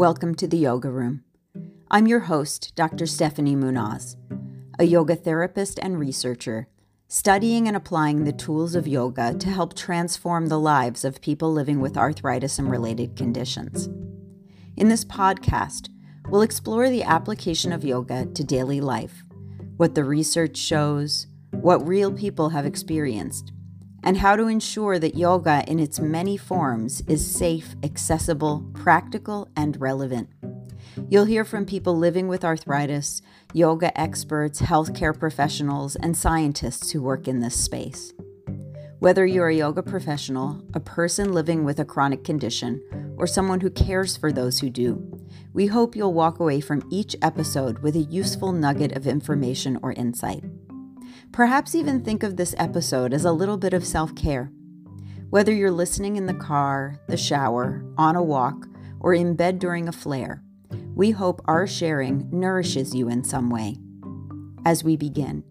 Welcome to the Yoga Room. I'm your host, Dr. Steffany Moonaz, a yoga therapist and researcher studying and applying the tools of yoga to help transform the lives of people living with arthritis and related conditions. In this podcast, we'll explore the application of yoga to daily life, what the research shows, what real people have experienced, and how to ensure that yoga in its many forms is safe, accessible, practical, and relevant. You'll hear from people living with arthritis, yoga experts, healthcare professionals, and scientists who work in this space. Whether you're a yoga professional, a person living with a chronic condition, or someone who cares for those who do, we hope you'll walk away from each episode with a useful nugget of information or insight. Perhaps even think of this episode as a little bit of self care. Whether you're listening in the car, the shower, on a walk, or in bed during a flare, we hope our sharing nourishes you in some way. As we begin,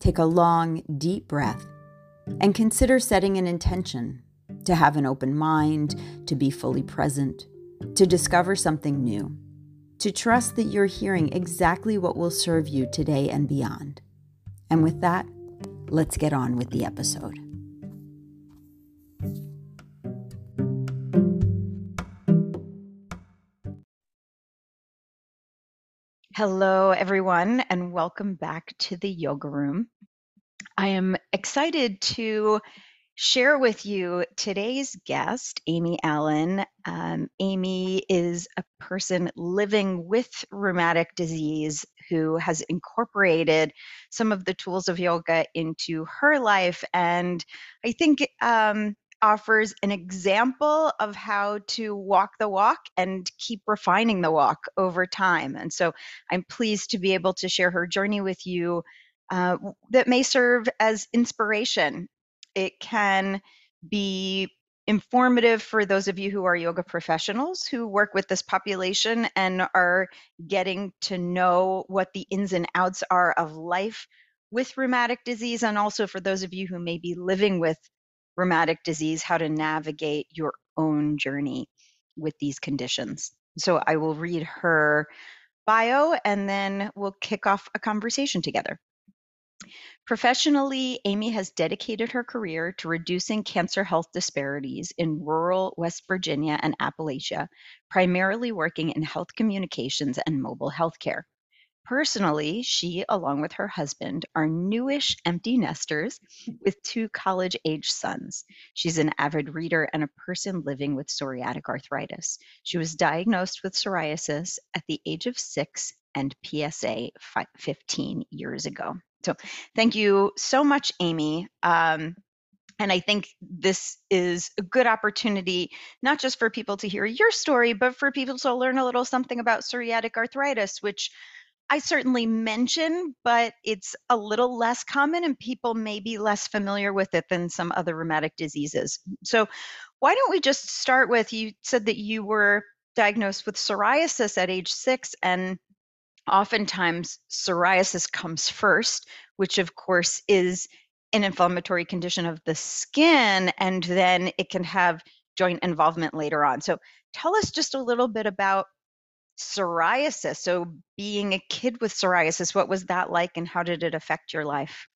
take a long, deep breath and consider setting an intention to have an open mind, to be fully present, to discover something new, to trust that you're hearing exactly what will serve you today and beyond. And with that, let's get on with the episode. Hello, everyone, and welcome back to the Yoga Room. I am excited to share with you today's guest, Amy Allen. Um, Amy is a person living with rheumatic disease who has incorporated some of the tools of yoga into her life. And I think um, offers an example of how to walk the walk and keep refining the walk over time. And so I'm pleased to be able to share her journey with you uh, that may serve as inspiration it can be informative for those of you who are yoga professionals who work with this population and are getting to know what the ins and outs are of life with rheumatic disease, and also for those of you who may be living with rheumatic disease, how to navigate your own journey with these conditions. So I will read her bio and then we'll kick off a conversation together. Professionally, Amy has dedicated her career to reducing cancer health disparities in rural West Virginia and Appalachia, primarily working in health communications and mobile healthcare. Personally, she, along with her husband, are newish empty nesters with two college age sons. She's an avid reader and a person living with psoriatic arthritis. She was diagnosed with psoriasis at the age of six and PSA 15 years ago. So thank you so much, Amy. Um, and I think this is a good opportunity, not just for people to hear your story, but for people to learn a little something about psoriatic arthritis, which I certainly mention, but it's a little less common and people may be less familiar with it than some other rheumatic diseases. So, why don't we just start with you said that you were diagnosed with psoriasis at age six and oftentimes psoriasis comes first, which of course is an inflammatory condition of the skin, and then it can have joint involvement later on. So tell us just a little bit about psoriasis. So being a kid with psoriasis, what was that like and how did it affect your life?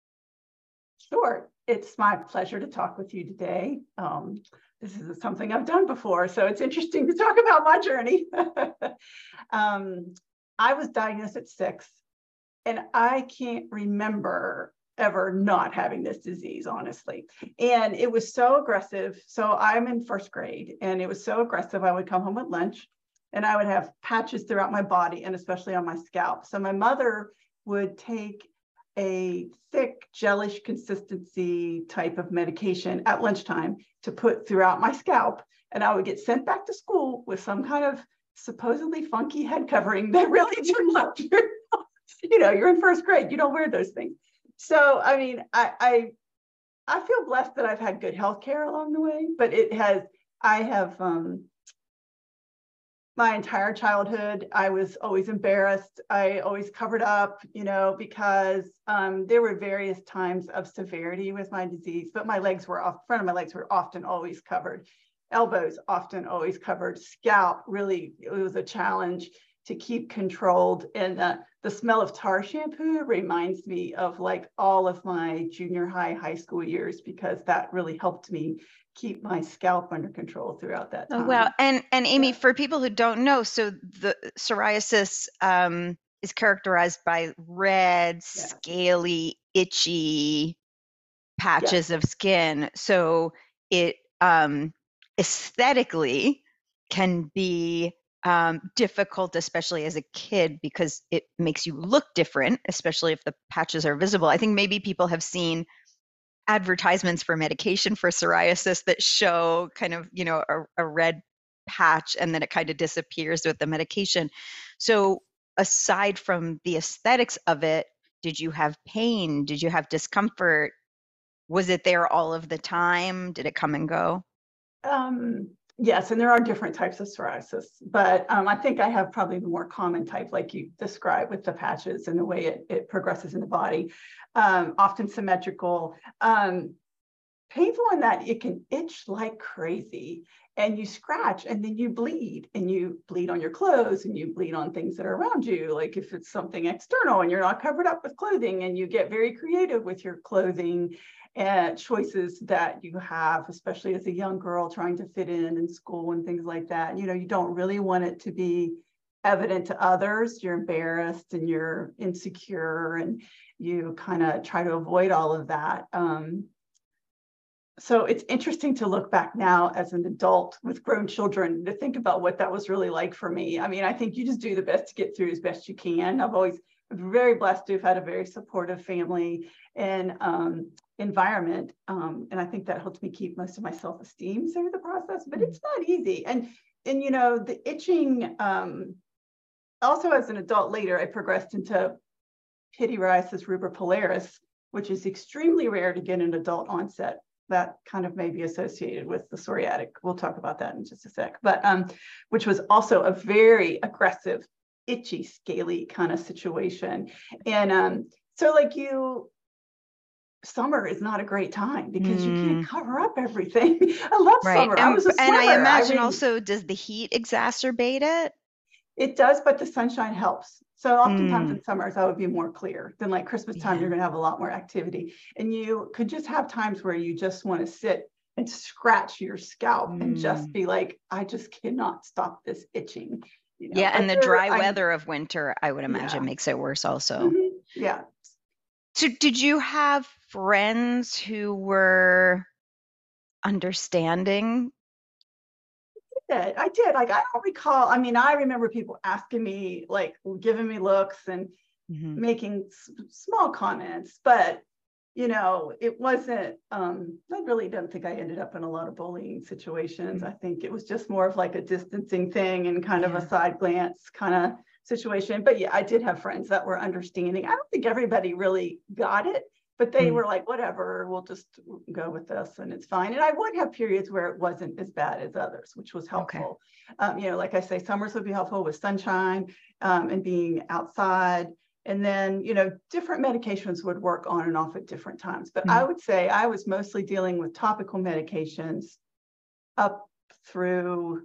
Sure. It's my pleasure to talk with you today. Um, this is something I've done before, so it's interesting to talk about my journey. um, I was diagnosed at six, and I can't remember ever not having this disease, honestly. And it was so aggressive. So I'm in first grade, and it was so aggressive. I would come home at lunch and I would have patches throughout my body and especially on my scalp. So my mother would take a thick gelish consistency type of medication at lunchtime to put throughout my scalp. And I would get sent back to school with some kind of supposedly funky head covering that really didn't you know you're in first grade you don't wear those things. So i mean i i i feel blessed that i've had good health care along the way but it has i have um my entire childhood i was always embarrassed. I always covered up you know because um, there were various times of severity with my disease but my legs were off front of my legs were often always covered elbows often always covered. Scalp really it was a challenge to keep controlled. And uh, the smell of tar shampoo reminds me of like all of my junior high, high school years because that really helped me keep my scalp under control throughout that time. Oh, wow. And and Amy, for people who don't know, so the psoriasis um, is characterized by red, yeah. scaly, itchy patches yeah. of skin. So it um, aesthetically can be um, difficult, especially as a kid, because it makes you look different, especially if the patches are visible. I think maybe people have seen advertisements for medication for psoriasis that show kind of, you know, a, a red patch and then it kind of disappears with the medication. So, aside from the aesthetics of it, did you have pain? Did you have discomfort? Was it there all of the time? Did it come and go? Um, Yes, and there are different types of psoriasis, but um, I think I have probably the more common type, like you described with the patches and the way it, it progresses in the body, um, often symmetrical. Um, painful in that it can itch like crazy and you scratch and then you bleed and you bleed on your clothes and you bleed on things that are around you like if it's something external and you're not covered up with clothing and you get very creative with your clothing and choices that you have, especially as a young girl trying to fit in in school and things like that. You know, you don't really want it to be evident to others. You're embarrassed and you're insecure, and you kind of try to avoid all of that. Um, so it's interesting to look back now as an adult with grown children to think about what that was really like for me. I mean, I think you just do the best to get through as best you can. I've always very blessed to have had a very supportive family and um, environment. Um, and I think that helped me keep most of my self-esteem through the process, but it's not easy. And, and you know, the itching, um, also as an adult later, I progressed into pityriasis rubra which is extremely rare to get an adult onset. That kind of may be associated with the psoriatic. We'll talk about that in just a sec. But um, which was also a very aggressive, itchy, scaly kind of situation. And um, so, like you, summer is not a great time because mm. you can't mm. cover up everything. I love right. summer. And, I was a and I imagine I also, does the heat exacerbate it? It does, but the sunshine helps. So oftentimes mm. in summers, I would be more clear than like Christmas time. Yeah. You're going to have a lot more activity, and you could just have times where you just want to sit and scratch your scalp mm. and just mm. be like, I just cannot stop this itching. You know? Yeah, and the dry I, weather of winter, I would imagine, yeah. makes it worse also. Mm-hmm. Yeah. So, did you have friends who were understanding? I did. I did. Like I don't recall. I mean, I remember people asking me, like, giving me looks and mm-hmm. making s- small comments, but you know, it wasn't. Um, I really don't think I ended up in a lot of bullying situations. Mm-hmm. I think it was just more of like a distancing thing and kind yeah. of a side glance kind of situation. But yeah, I did have friends that were understanding. I don't think everybody really got it but they mm. were like, whatever, we'll just go with this and it's fine. And I would have periods where it wasn't as bad as others, which was helpful. Okay. Um, you know, like I say, summers would be helpful with sunshine um, and being outside. And then, you know, different medications would work on and off at different times. But mm. I would say I was mostly dealing with topical medications up through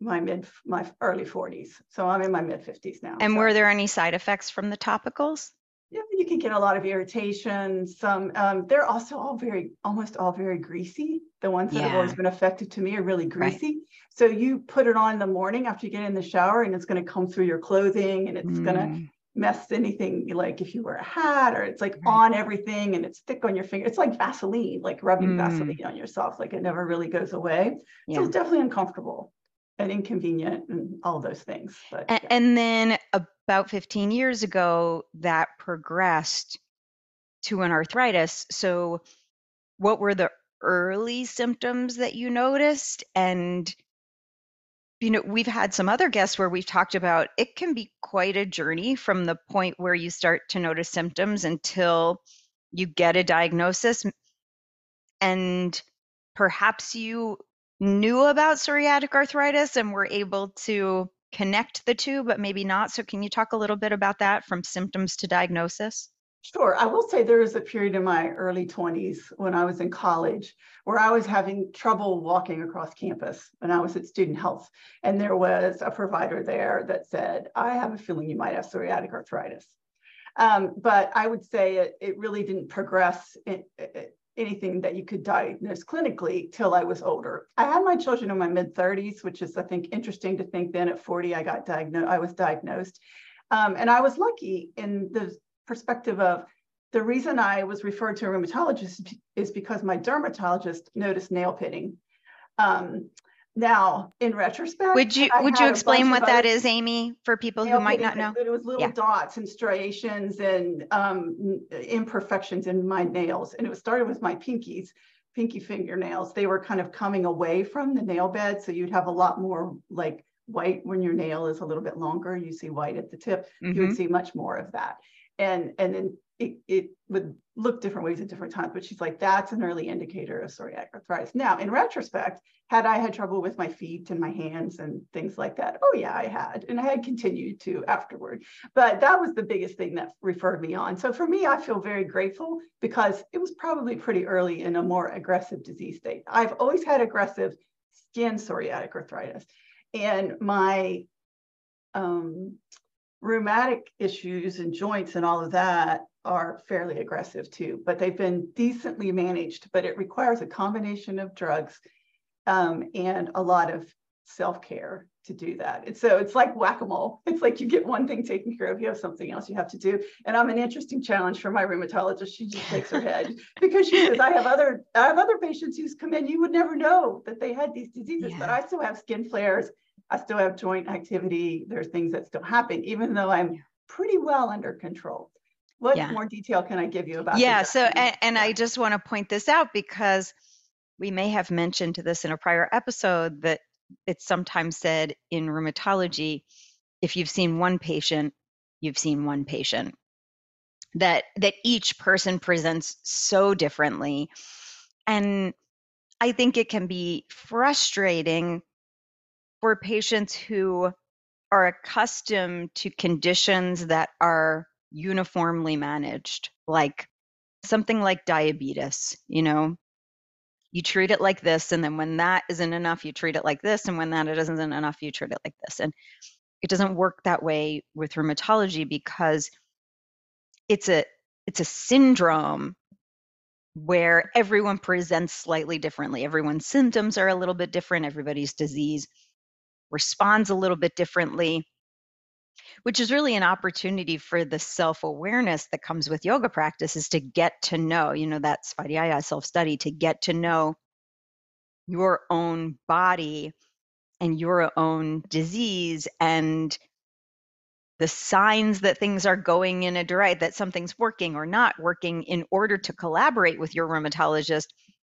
my mid my early 40s so i'm in my mid 50s now and so. were there any side effects from the topicals yeah, you can get a lot of irritation. Some um, they're also all very, almost all very greasy. The ones that yeah. have always been affected to me are really greasy. Right. So you put it on in the morning after you get in the shower, and it's going to come through your clothing, and it's mm. going to mess anything like if you wear a hat or it's like right. on everything and it's thick on your finger. It's like Vaseline, like rubbing mm. Vaseline on yourself. Like it never really goes away. Yeah. So it's definitely uncomfortable and inconvenient and all those things. But, and, yeah. and then about 15 years ago, that progressed to an arthritis. So, what were the early symptoms that you noticed? And, you know, we've had some other guests where we've talked about it can be quite a journey from the point where you start to notice symptoms until you get a diagnosis. And perhaps you knew about psoriatic arthritis and were able to connect the two, but maybe not. So, can you talk a little bit about that from symptoms to diagnosis? Sure. I will say there was a period in my early 20s when I was in college where I was having trouble walking across campus when I was at Student Health. And there was a provider there that said, I have a feeling you might have psoriatic arthritis. Um, but I would say it, it really didn't progress in anything that you could diagnose clinically till I was older. I had my children in my mid 30s, which is, I think, interesting to think then at 40, I got diagnosed, I was diagnosed. Um, and I was lucky in the perspective of the reason I was referred to a rheumatologist is because my dermatologist noticed nail pitting. Um, now, in retrospect, would you would you explain what that is, Amy, for people who might not know? It was little yeah. dots and striations and um, imperfections in my nails, and it was started with my pinkies, pinky fingernails. They were kind of coming away from the nail bed, so you'd have a lot more like white when your nail is a little bit longer. You see white at the tip. Mm-hmm. You would mm-hmm. see much more of that and and then it, it would look different ways at different times but she's like that's an early indicator of psoriatic arthritis. Now in retrospect had i had trouble with my feet and my hands and things like that oh yeah i had and i had continued to afterward but that was the biggest thing that referred me on. So for me i feel very grateful because it was probably pretty early in a more aggressive disease state. I've always had aggressive skin psoriatic arthritis and my um, rheumatic issues and joints and all of that are fairly aggressive too, but they've been decently managed, but it requires a combination of drugs um, and a lot of self-care to do that. And so it's like whack-a-mole. It's like you get one thing taken care of, you have something else you have to do. And I'm an interesting challenge for my rheumatologist. She just takes her head because she says, I have other, I have other patients who's come in, you would never know that they had these diseases, yeah. but I still have skin flares I still have joint activity. There's things that still happen, even though I'm pretty well under control. What yeah. more detail can I give you about? Yeah. So, and, and I just want to point this out because we may have mentioned this in a prior episode that it's sometimes said in rheumatology, if you've seen one patient, you've seen one patient. That that each person presents so differently, and I think it can be frustrating for patients who are accustomed to conditions that are uniformly managed, like something like diabetes, you know, you treat it like this, and then when that isn't enough, you treat it like this, and when that isn't enough, you treat it like this. And it doesn't work that way with rheumatology because it's a it's a syndrome where everyone presents slightly differently. Everyone's symptoms are a little bit different. Everybody's disease responds a little bit differently, which is really an opportunity for the self awareness that comes with yoga practice is to get to know, you know, that Svadhyaya self study, to get to know your own body and your own disease and the signs that things are going in a direction that something's working or not working in order to collaborate with your rheumatologist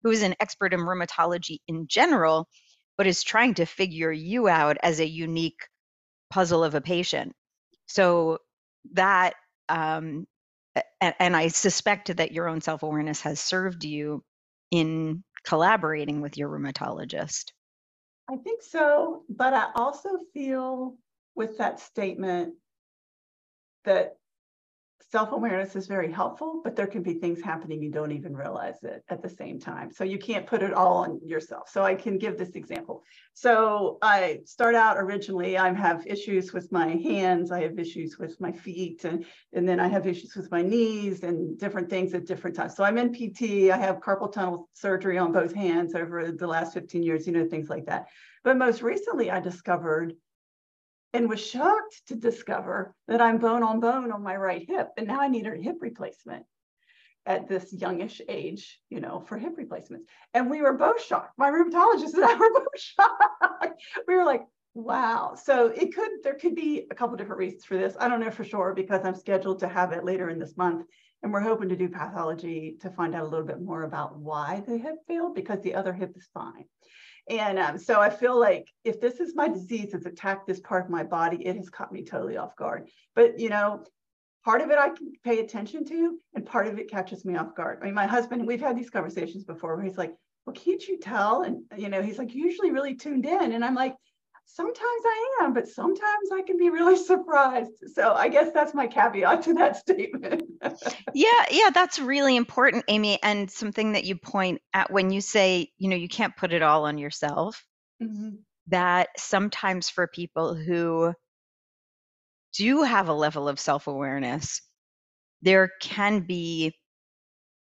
who is an expert in rheumatology in general but is trying to figure you out as a unique puzzle of a patient. So that, um, and, and I suspect that your own self awareness has served you in collaborating with your rheumatologist. I think so, but I also feel with that statement that self-awareness is very helpful, but there can be things happening you don't even realize it at the same time. So you can't put it all on yourself. So I can give this example. So I start out originally, I have issues with my hands, I have issues with my feet, and, and then I have issues with my knees and different things at different times. So I'm in PT, I have carpal tunnel surgery on both hands over the last 15 years, you know, things like that. But most recently I discovered and was shocked to discover that I'm bone on bone on my right hip. And now I need a hip replacement at this youngish age, you know, for hip replacements. And we were both shocked. My rheumatologist and I were both shocked. we were like, wow. So it could, there could be a couple different reasons for this. I don't know for sure because I'm scheduled to have it later in this month. And we're hoping to do pathology to find out a little bit more about why the hip failed because the other hip is fine. And um, so I feel like if this is my disease it's attacked this part of my body, it has caught me totally off guard. But, you know, part of it I can pay attention to, and part of it catches me off guard. I mean, my husband, we've had these conversations before where he's like, well, can't you tell? And, you know, he's like, usually really tuned in. And I'm like, sometimes I am, but sometimes I can be really surprised. So I guess that's my caveat to that statement. yeah, yeah, that's really important, Amy. And something that you point at when you say, you know, you can't put it all on yourself, mm-hmm. that sometimes for people who do have a level of self awareness, there can be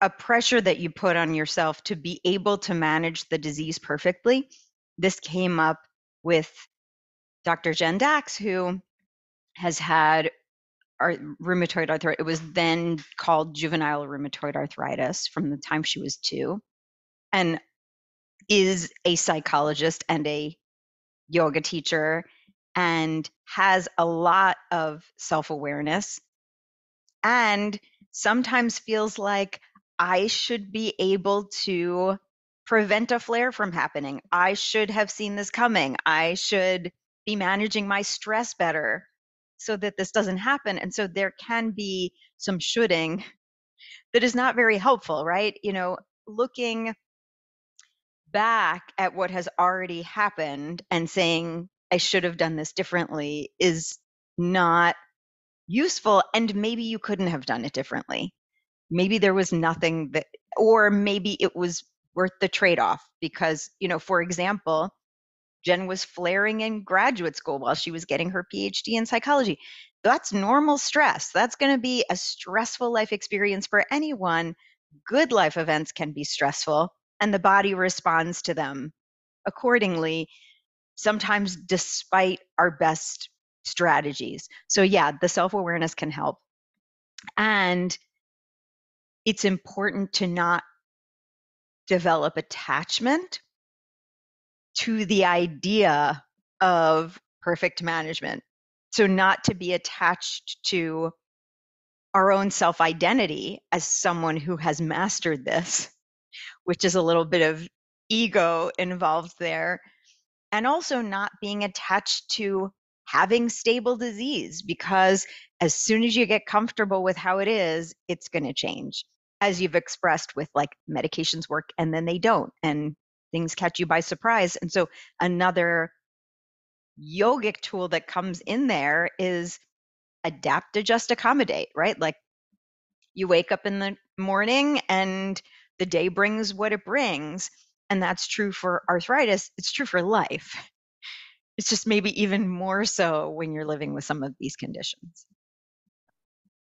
a pressure that you put on yourself to be able to manage the disease perfectly. This came up with Dr. Jen Dax, who has had rheumatoid arthritis. It was then called juvenile rheumatoid arthritis from the time she was two, and is a psychologist and a yoga teacher and has a lot of self awareness and sometimes feels like I should be able to prevent a flare from happening. I should have seen this coming. I should be managing my stress better so that this doesn't happen. And so there can be some shoulding that is not very helpful, right? You know, looking back at what has already happened and saying, I should have done this differently is not useful. And maybe you couldn't have done it differently. Maybe there was nothing that, or maybe it was worth the trade off because, you know, for example, Jen was flaring in graduate school while she was getting her PhD in psychology. That's normal stress. That's going to be a stressful life experience for anyone. Good life events can be stressful, and the body responds to them accordingly sometimes despite our best strategies. So, yeah, the self awareness can help. And it's important to not develop attachment to the idea of perfect management. So, not to be attached to our own self identity as someone who has mastered this, which is a little bit of ego involved there, and also not being attached to having stable disease because as soon as you get comfortable with how it is, it's going to change. As you've expressed with like medications work and then they don't, and things catch you by surprise. And so, another yogic tool that comes in there is adapt, adjust, accommodate, right? Like you wake up in the morning and the day brings what it brings and that's true for arthritis it's true for life it's just maybe even more so when you're living with some of these conditions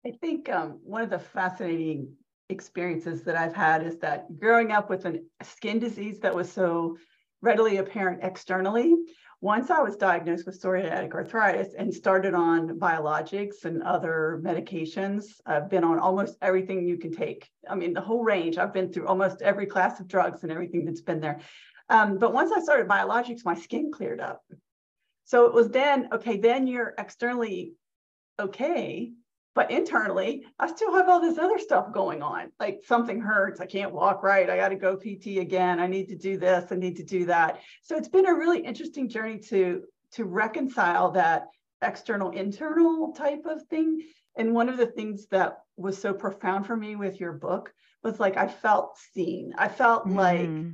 i think um, one of the fascinating experiences that i've had is that growing up with a skin disease that was so readily apparent externally once I was diagnosed with psoriatic arthritis and started on biologics and other medications, I've been on almost everything you can take. I mean, the whole range. I've been through almost every class of drugs and everything that's been there. Um, but once I started biologics, my skin cleared up. So it was then, okay, then you're externally okay, but internally, I still have all this other stuff going on. Like something hurts, I can't walk right, I got to go PT again, I need to do this, I need to do that. So it's been a really interesting journey to to reconcile that external internal type of thing. And one of the things that was so profound for me with your book was like I felt seen. I felt mm-hmm. like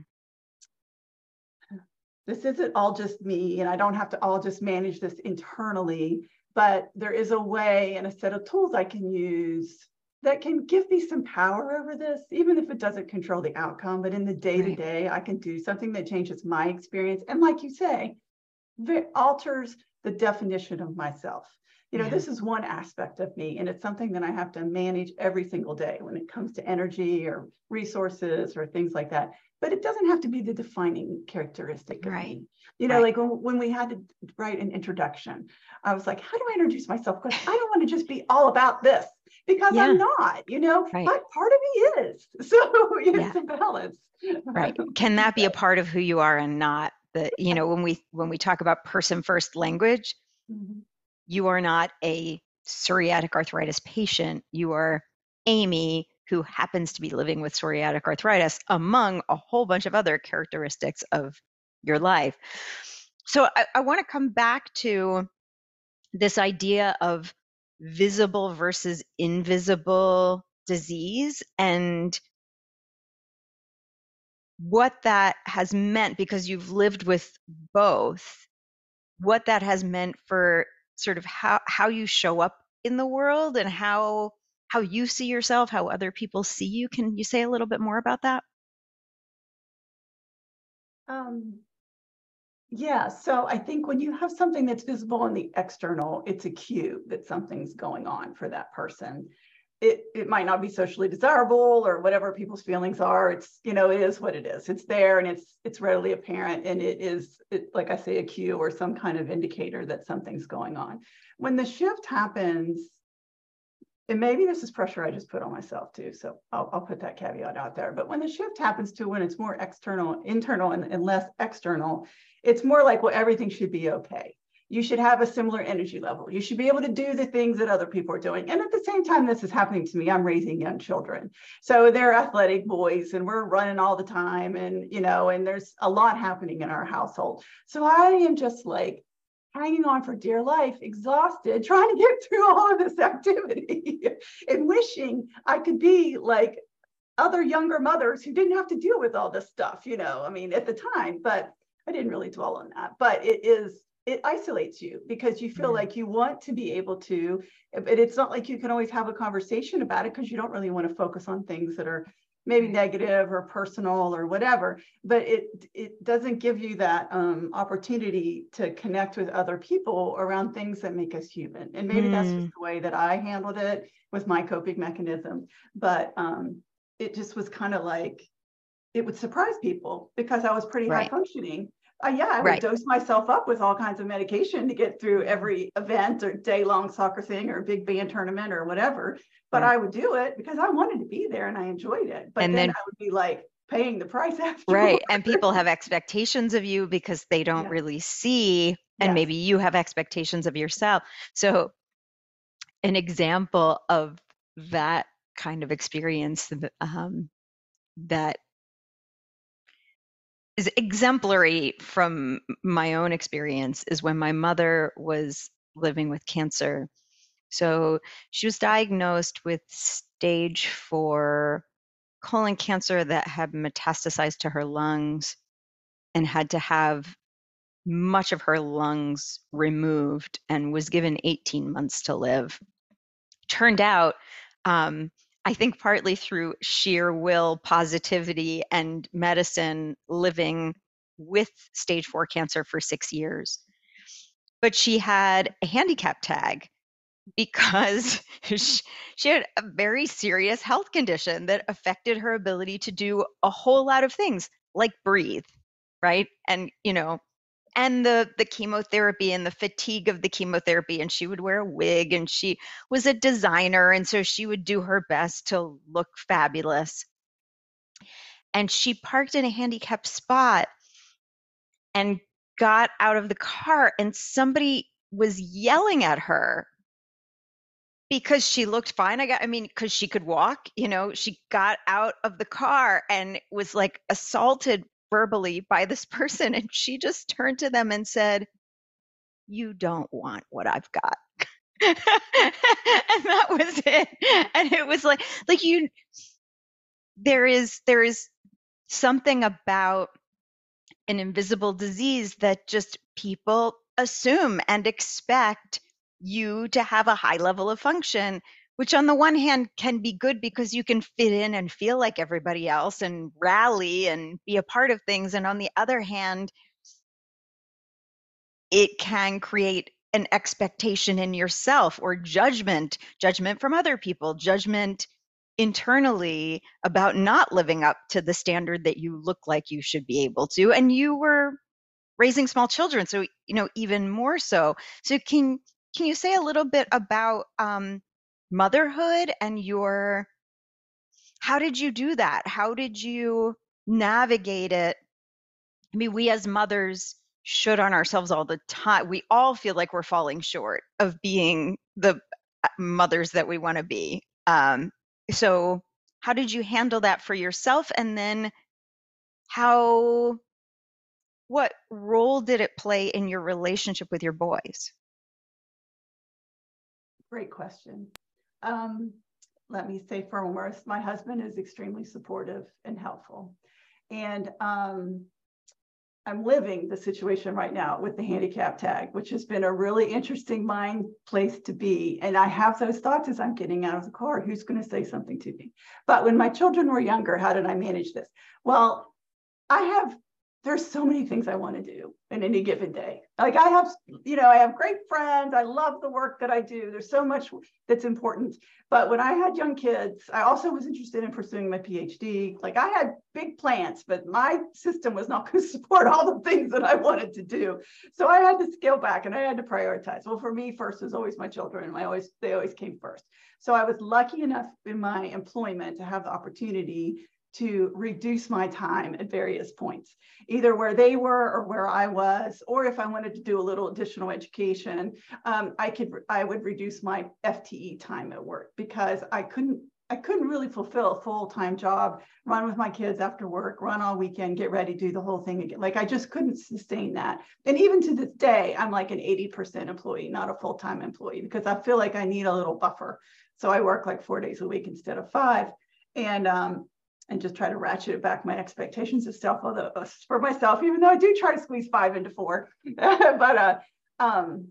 this isn't all just me and I don't have to all just manage this internally but there is a way and a set of tools I can use that can give me some power over this, even if it doesn't control the outcome. But in the day to day, I can do something that changes my experience. And like you say, it alters the definition of myself. You know, yeah. this is one aspect of me, and it's something that I have to manage every single day when it comes to energy or resources or things like that but it doesn't have to be the defining characteristic right. Me. You know, right. like when, when we had to write an introduction, I was like, how do I introduce myself? Because I don't want to just be all about this because yeah. I'm not, you know, right. but part of me is. So it's yeah. a balance. Right. Can that be a part of who you are and not the, you know, when we when we talk about person first language, mm-hmm. you are not a psoriatic arthritis patient. You are Amy who happens to be living with psoriatic arthritis, among a whole bunch of other characteristics of your life. So I, I want to come back to this idea of visible versus invisible disease and what that has meant because you've lived with both what that has meant for sort of how how you show up in the world and how how you see yourself, how other people see you. Can you say a little bit more about that? Um, yeah, so I think when you have something that's visible in the external, it's a cue that something's going on for that person. It, it might not be socially desirable or whatever people's feelings are. It's, you know, it is what it is. It's there and it's it's readily apparent and it is, it, like I say, a cue or some kind of indicator that something's going on. When the shift happens, and maybe this is pressure I just put on myself too. So I'll, I'll put that caveat out there. But when the shift happens to when it's more external, internal, and, and less external, it's more like, well, everything should be okay. You should have a similar energy level. You should be able to do the things that other people are doing. And at the same time, this is happening to me. I'm raising young children. So they're athletic boys and we're running all the time. And, you know, and there's a lot happening in our household. So I am just like, hanging on for dear life, exhausted, trying to get through all of this activity and wishing I could be like other younger mothers who didn't have to deal with all this stuff, you know, I mean, at the time, but I didn't really dwell on that. But it is, it isolates you because you feel mm-hmm. like you want to be able to, but it's not like you can always have a conversation about it because you don't really want to focus on things that are maybe negative or personal or whatever but it it doesn't give you that um, opportunity to connect with other people around things that make us human and maybe mm. that's just the way that i handled it with my coping mechanism but um, it just was kind of like it would surprise people because i was pretty right. high functioning uh, yeah, I would right. dose myself up with all kinds of medication to get through every event or day long soccer thing or big band tournament or whatever. But right. I would do it because I wanted to be there and I enjoyed it. But and then, then I would be like paying the price after. Right. And people have expectations of you because they don't yeah. really see, and yes. maybe you have expectations of yourself. So, an example of that kind of experience um, that is exemplary from my own experience is when my mother was living with cancer. So she was diagnosed with stage four colon cancer that had metastasized to her lungs and had to have much of her lungs removed and was given 18 months to live. Turned out um, I think partly through sheer will, positivity, and medicine living with stage four cancer for six years. But she had a handicap tag because she, had a very serious health condition that affected her ability to do a whole lot of things like breathe, right? And, you know, and the the chemotherapy and the fatigue of the chemotherapy and she would wear a wig and she was a designer and so she would do her best to look fabulous. And she parked in a handicapped spot and got out of the car and somebody was yelling at her because she looked fine. I got i mean because she could walk you know she got out of the car and was like assaulted verbally by this person and she just turned to them and said you don't want what i've got. And that was it. And it was like like you there is there is something about an invisible disease that just people assume and expect you to have a high level of function which on the one hand can be good because you can fit in and feel like everybody else and rally and be a part of things and on the other hand it can create an expectation in yourself or judgment judgment from other people judgment internally about not living up to the standard that you look like you should be able to and you were raising small children so you know even more so. So can can you say a little bit about um, motherhood and your how did you do that? How did you navigate it? I mean, we as mothers should on ourselves all the time. We all feel like we're falling short of being the uh, mothers that we want to be. Um, so, how did you handle that for yourself? And then, how, what role did it play in your relationship with your boys? Great question. Um, let me say foremost, my husband is extremely supportive and helpful. And um, I'm living the situation right now with the handicap tag, which has been a really interesting mind place to be. And I have those thoughts as I'm getting out of the car who's going to say something to me? But when my children were younger, how did I manage this? Well, I have there's so many things I want to do in any given day. Like I have, you know, I have great friends. I love the work that I do. There's so much that's important. But when I had young kids, I also was interested in pursuing my PhD. Like I had big plans, but my system was not going to support all the things that I wanted to do. So I had to scale back and I had to prioritize. Well, for me, first was always my children. I always they always came first. So I was lucky enough in my employment to have the opportunity to reduce my time at various points, either where they were or where I was, or if I wanted to do a little additional education, um, I could I would reduce my FTE time at work because I couldn't I couldn't really fulfill a full-time job, run with my kids after work, run all weekend, get ready, do the whole thing again. Like I just couldn't sustain that. And even to this day, I'm like an 80% employee, not a full-time employee, because I feel like I need a little buffer. So I work like four days a week instead of five. And um, and just try to ratchet it back my expectations of self uh, for myself, even though I do try to squeeze five into four. but uh, um,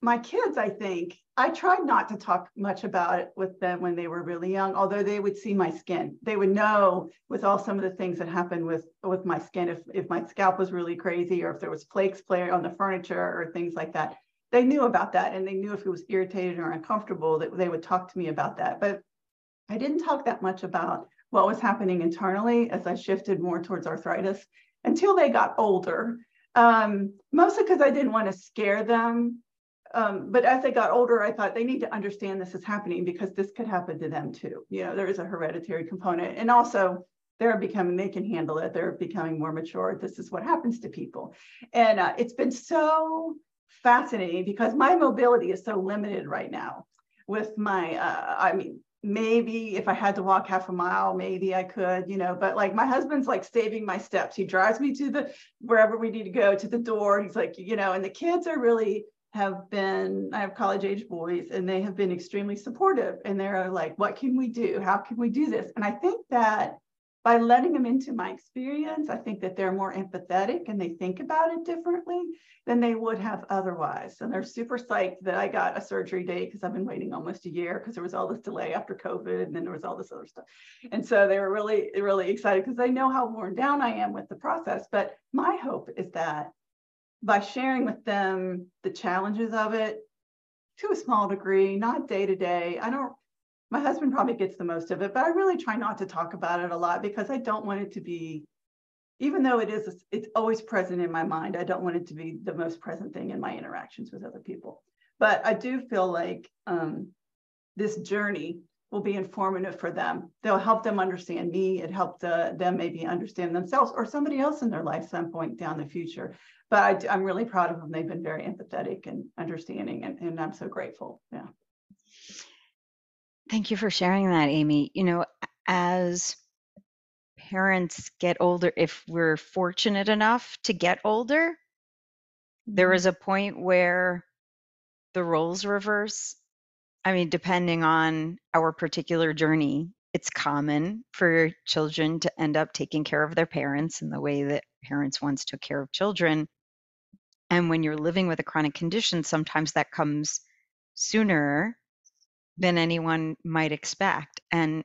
my kids, I think, I tried not to talk much about it with them when they were really young, although they would see my skin. They would know with all some of the things that happened with, with my skin, if, if my scalp was really crazy or if there was flakes playing on the furniture or things like that. They knew about that and they knew if it was irritated or uncomfortable that they would talk to me about that. But I didn't talk that much about what was happening internally as I shifted more towards arthritis until they got older. Um, mostly because I didn't want to scare them. Um, but as they got older, I thought they need to understand this is happening because this could happen to them too. You know, there is a hereditary component. And also, they're becoming, they can handle it. They're becoming more mature. This is what happens to people. And uh, it's been so fascinating because my mobility is so limited right now with my, uh, I mean, maybe if I had to walk half a mile, maybe I could, you know, but like my husband's like saving my steps. He drives me to the wherever we need to go to the door. He's like, you know, and the kids are really have been, I have college age boys and they have been extremely supportive and they're like, what can we do? How can we do this? And I think that by letting them into my experience, I think that they're more empathetic and they think about it differently than they would have otherwise. And they're super psyched that I got a surgery date because I've been waiting almost a year because there was all this delay after COVID and then there was all this other stuff. And so they were really, really excited because they know how worn down I am with the process. But my hope is that by sharing with them the challenges of it to a small degree, not day to day, I don't my husband probably gets the most of it, but I really try not to talk about it a lot because I don't want it to be, even though it is, it's always present in my mind. I don't want it to be the most present thing in my interactions with other people. But I do feel like um, this journey will be informative for them. They'll help them understand me. It helped uh, them maybe understand themselves or somebody else in their life some point down the future. But I, am really proud of them. They've been very empathetic and understanding, and, and I'm so grateful. Yeah. Thank you for sharing that, Amy. You know, as parents get older, if we're fortunate enough to get older, there mm-hmm. a point where the roles reverse. I mean, depending on our particular journey, it's common for children to end up taking care of their parents in the way that parents once took care of children. And when you're living with a chronic condition, sometimes that comes sooner than anyone might expect. And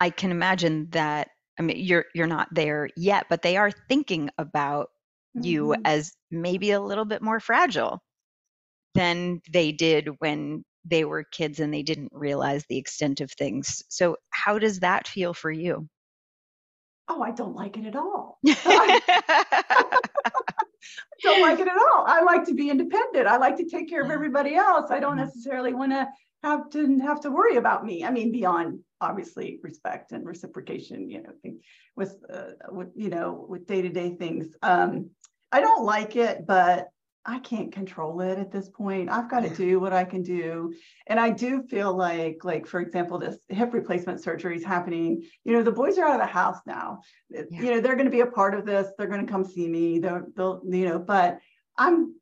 I can imagine that I mean you're you're not there yet, but they are thinking about mm-hmm. you as maybe a little bit more fragile than they did when they were kids and they didn't realize the extent of things. So how does that feel for you? Oh, I don't like it at all. don't like it at all. I like to be independent. I like to take care of everybody else. I don't mm-hmm. necessarily want to have to have to worry about me. I mean, beyond obviously respect and reciprocation, you know, with, uh, with you know, with day to day things. Um, I don't like it, but I can't control it at this point. I've got to do what I can do. And I do feel like, like, for example, this hip replacement surgery is happening. You know, the boys are out of the house now. Yeah. You know, they're going to be a part of this. They're going to come see me. They'll, they'll, you know, but I'm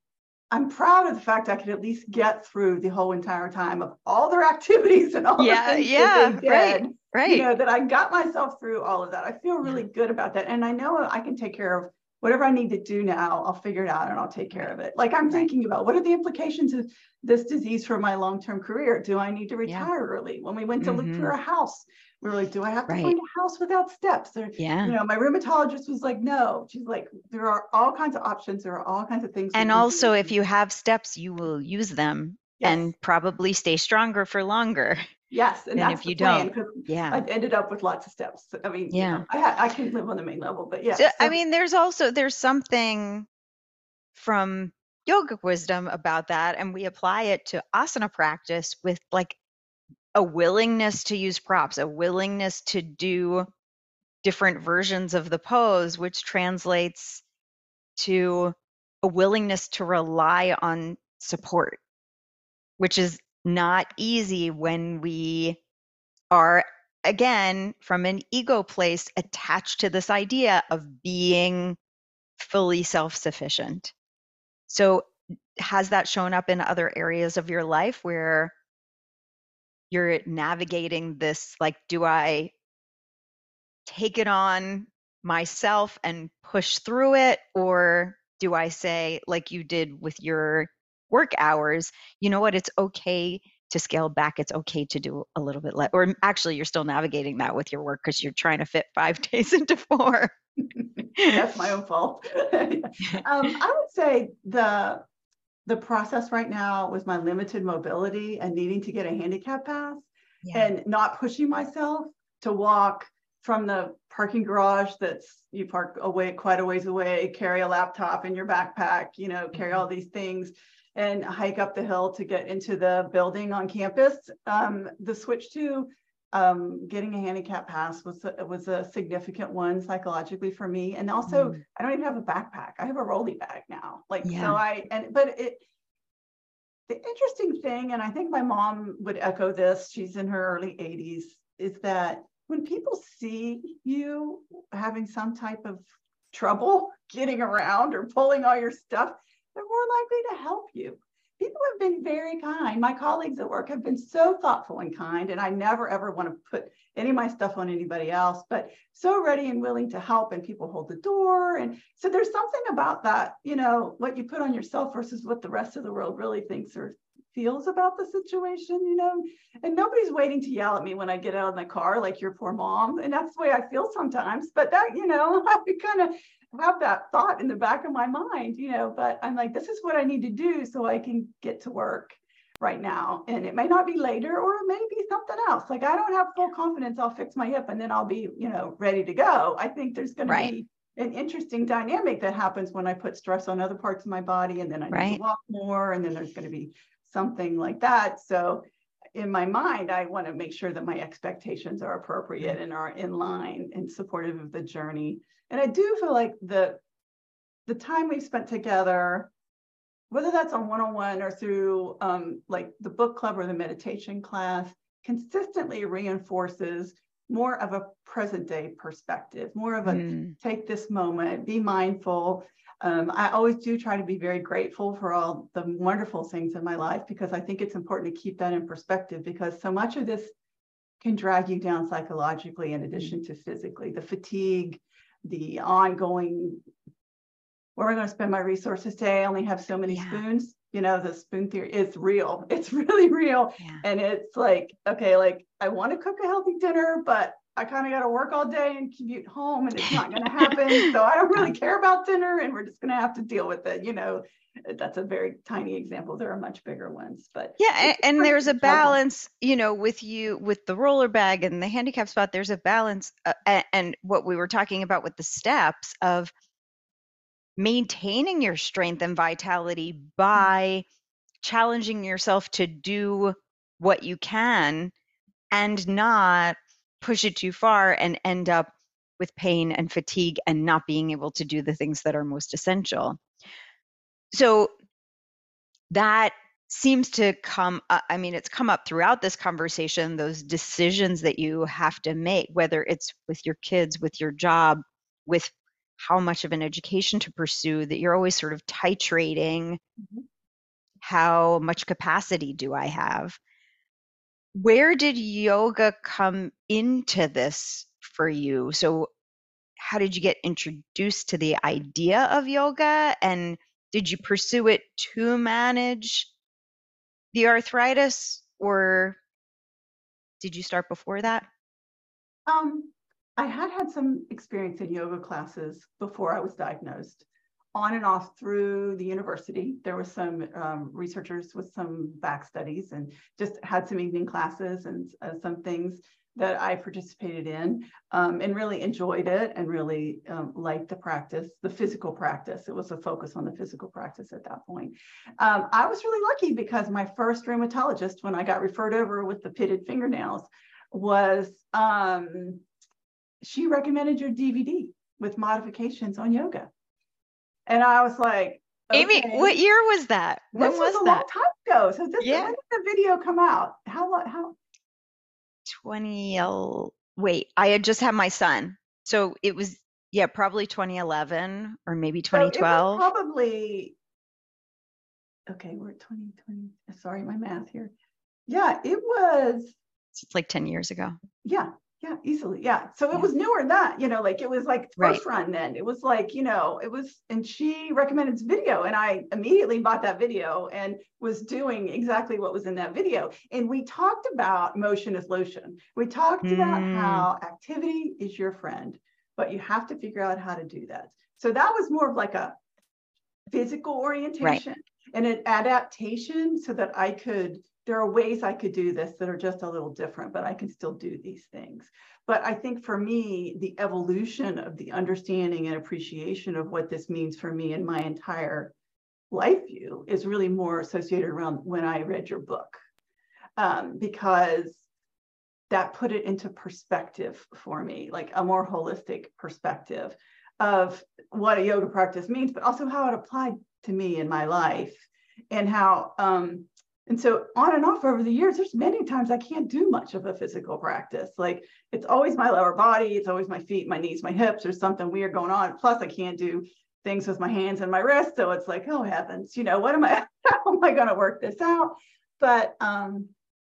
I'm proud of the fact I could at least get through the whole entire time of all their activities and all yeah, the things yeah, that they did. Right. right. You know, that I got myself through all of that. I feel really yeah. good about that. And I know I can take care of whatever I need to do now, I'll figure it out and I'll take care of it. Like I'm right. thinking about what are the implications of this disease for my long-term career? Do I need to retire yeah. early? When we went to mm-hmm. look for a house, we were like, do I have to right. find a house without steps? Or, yeah. You know, my rheumatologist was like, no. She's like, there are all kinds of options. There are all kinds of things. And also, if you have steps, you will use them yes. and probably stay stronger for longer. Yes, and, and if you don't, yeah, I ended up with lots of steps. I mean, yeah, you know, I I can live on the main level, but yeah. So, so, I mean, there's also there's something from yogic wisdom about that, and we apply it to asana practice with like a willingness to use props, a willingness to do different versions of the pose, which translates to a willingness to rely on support, which is not easy when we are again from an ego place attached to this idea of being fully self-sufficient. So has that shown up in other areas of your life where you're navigating this like do i take it on myself and push through it? Or do i say like you did with your work hours, you know what? It's okay to scale back. It's okay to do a little bit less. Or actually, you're still navigating that with your work because you're trying to fit five days into four. That's my own fault. um, I would say the the process right now with my limited mobility and needing to get a handicap pass yeah. and not pushing myself to walk from the parking garage that's you park away quite a ways away carry a laptop in your backpack you know carry all mm-hmm. these things and hike up the hill to get into the building on campus. Um, the switch to um, getting a handicap pass was a, was a significant one psychologically for me. And also, mm. I don't even have a backpack. I have a rolly bag now. Like yeah. so, I and but it. The interesting thing, and I think my mom would echo this. She's in her early 80s. Is that when people see you having some type of trouble getting around or pulling all your stuff, they're more likely to help you. People have been very kind. My colleagues at work have been so thoughtful and kind, and I never ever want to put any of my stuff on anybody else, but so ready and willing to help, and people hold the door. And so there's something about that, you know, what you put on yourself versus what the rest of the world really thinks or feels about the situation, you know. And nobody's waiting to yell at me when I get out of the car, like your poor mom. And that's the way I feel sometimes. But that, you know, I kind of have that thought in the back of my mind, you know, but I'm like, this is what I need to do so I can get to work right now. And it may not be later or it may be something else. Like I don't have full confidence I'll fix my hip and then I'll be, you know, ready to go. I think there's going right. to be an interesting dynamic that happens when I put stress on other parts of my body and then I right. need to walk more and then there's going to be something like that. So in my mind, I want to make sure that my expectations are appropriate mm-hmm. and are in line and supportive of the journey. And I do feel like the the time we've spent together, whether that's on one-on-one or through um, like the book club or the meditation class, consistently reinforces more of a present day perspective, more of a mm. take this moment, be mindful, um, I always do try to be very grateful for all the wonderful things in my life because I think it's important to keep that in perspective because so much of this can drag you down psychologically in addition to physically. The fatigue, the ongoing, where am I going to spend my resources today? I only have so many yeah. spoons. You know, the spoon theory is real. It's really real. Yeah. And it's like, okay, like I want to cook a healthy dinner, but I kind of got to work all day and commute home and it's not going to happen. so I don't really care about dinner and we're just going to have to deal with it. You know, that's a very tiny example. There are much bigger ones, but yeah. And, and there's a balance, you know, with you, with the roller bag and the handicap spot, there's a balance. Uh, and, what we were talking about with the steps of maintaining your strength and vitality mm-hmm. by challenging yourself to do what you can and not push it too far and end up with pain and fatigue and not being able to do the things that are most essential. So that seems to come uh, i mean it's come up throughout this conversation those decisions that you have to make whether it's with your kids with your job with how much of an education to pursue that you're always sort of titrating mm-hmm. how much capacity do i have where did yoga come into this for you? So, how did you get introduced to the idea of yoga? And did you pursue it to manage the arthritis, or did you start before that? Um, I had had some experience in yoga classes before I was diagnosed on and off through the university. There were some um, researchers with some back studies and just had some evening classes and uh, some things that I participated in um, and really enjoyed it and really um, liked the practice, the physical practice. It was a focus on the physical practice at that point. Um, I was really lucky because my first rheumatologist, when I got referred over with the pitted fingernails, was um, she recommended your DVD with modifications on yoga. And I was like, okay. Amy, what year was that? When this was, was a that? long time ago. So this yeah. when did the video come out? How long? How? 20. Wait, I had just had my son, so it was yeah, probably 2011 or maybe 2012. So probably. Okay, we're at 2020. Sorry, my math here. Yeah, it was. It's like 10 years ago. Yeah, yeah, easily. Yeah. So it was newer than that, you know, like it was like first right. run then. It was like, you know, it was, and she recommended this video. And I immediately bought that video and was doing exactly what was in that video. And we talked about motion is lotion. We talked mm. about how activity is your friend, but you have to figure out how to do that. So that was more of like a physical orientation right. and an adaptation so that I could there are ways I could do this that are just a little different, but I can still do these things. But I think for me, the evolution of the understanding and appreciation of what this means for me and my entire life view is really more associated around when I read your book, um, because that put it into perspective for me, like a more holistic perspective of what a yoga practice means, but also how it applied to me in my life and how um, and so on and off over the years, there's many times I can't do much of a physical practice. Like it's always my lower body, it's always my feet, my knees, my hips, there's something weird going on. Plus, I can't do things with my hands and my wrists. So it's like, oh heavens, you know, what am I, how am I to work this out? But um,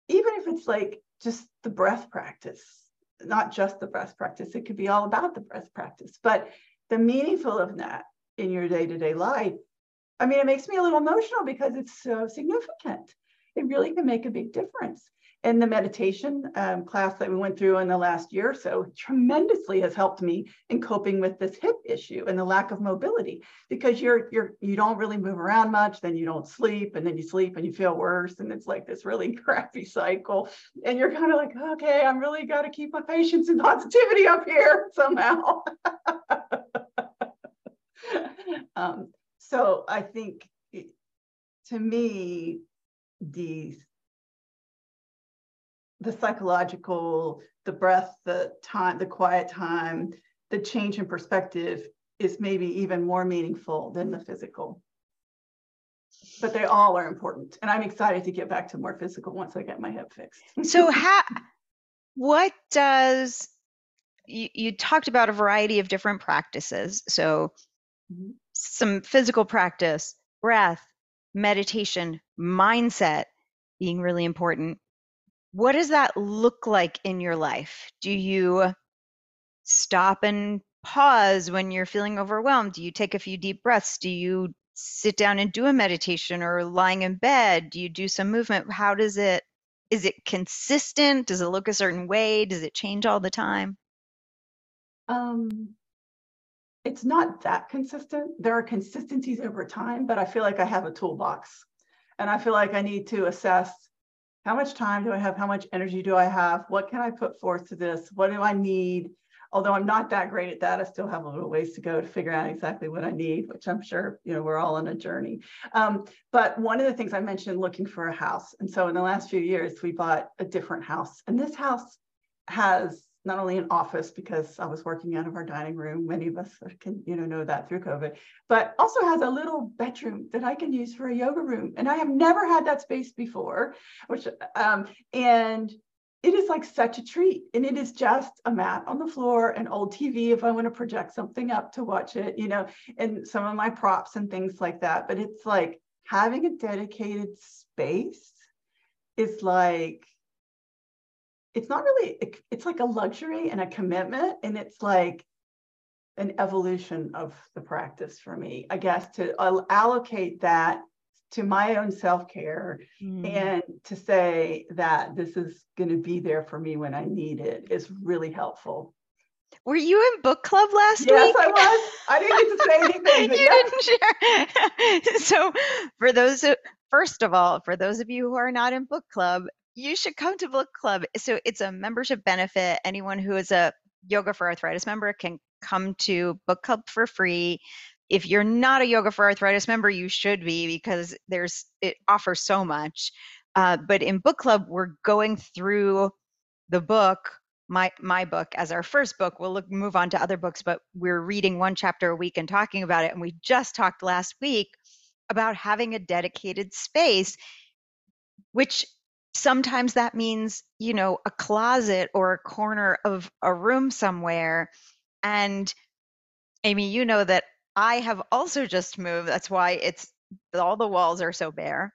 even if it's like just the breath practice, not just the breath practice, it could be all about the breath practice. But the meaningful of that in your day-to-day life I mean, it makes me a little emotional because it's so significant it really can make a big difference. And the meditation um, class that we went through in the last year or so tremendously has helped me in coping with this hip issue and the lack of mobility because you're you're you don't really move around much, then you don't sleep, and then you sleep and you feel worse, and it's like this really crappy cycle. And you're kind of like, okay, I'm really got to keep my patience and positivity up here somehow. um, so I think to me, the the psychological, the breath, the time, the quiet time, the change in perspective is maybe even more meaningful than the physical. But they all are important. And I'm excited to get back to more physical once I get my hip fixed. so how what does you, you talked about a variety of different practices. So mm-hmm. some physical practice, breath, meditation, mindset being really important. What does that look like in your life? Do you stop and pause when you're feeling overwhelmed? Do you take a few deep breaths? Do you sit down and do a meditation or lying in bed? Do you do some movement? How does it is it consistent? Does it look a certain way? Does it change all the time? Um it's not that consistent. There are consistencies over time, but I feel like I have a toolbox. And I feel like I need to assess how much time do I have? How much energy do I have? What can I put forth to this? What do I need? Although I'm not that great at that, I still have a little ways to go to figure out exactly what I need, which I'm sure you know we're all on a journey. Um, but one of the things I mentioned, looking for a house, and so in the last few years, we bought a different house, and this house has not only an office because I was working out of our dining room. Many of us can, you know, know that through COVID, but also has a little bedroom that I can use for a yoga room. And I have never had that space before, which, um, and it is like such a treat. And it is just a mat on the floor, an old TV if I want to project something up to watch it, you know, and some of my props and things like that. But it's like having a dedicated space is like it's not really it's like a luxury and a commitment and it's like an evolution of the practice for me i guess to allocate that to my own self-care mm. and to say that this is going to be there for me when i need it is really helpful were you in book club last yes, week? Yes, I was. I didn't get to say anything. you yes. didn't share. so, for those, who, first of all, for those of you who are not in book club, you should come to book club. So it's a membership benefit. Anyone who is a Yoga for Arthritis member can come to book club for free. If you're not a Yoga for Arthritis member, you should be because there's it offers so much. Uh, but in book club, we're going through the book my my book as our first book we'll look, move on to other books but we're reading one chapter a week and talking about it and we just talked last week about having a dedicated space which sometimes that means you know a closet or a corner of a room somewhere. And amy you know that i have also just moved that's why it's all the walls are so bare.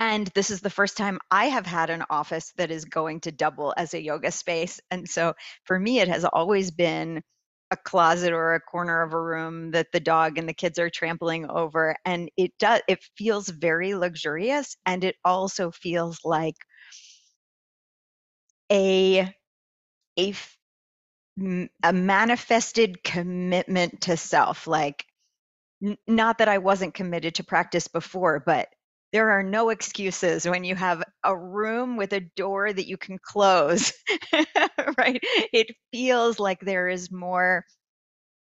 And this is the first time i have had an office that is going to double as a yoga space. And so for me it has always been a closet or a corner of a room that the dog and the kids are trampling over and it does it feels very luxurious and it also feels like a a a manifested commitment to self like n- not that I wasn't committed to practice before but there are no excuses when you have a room with a door that you can close, right? It feels like there is more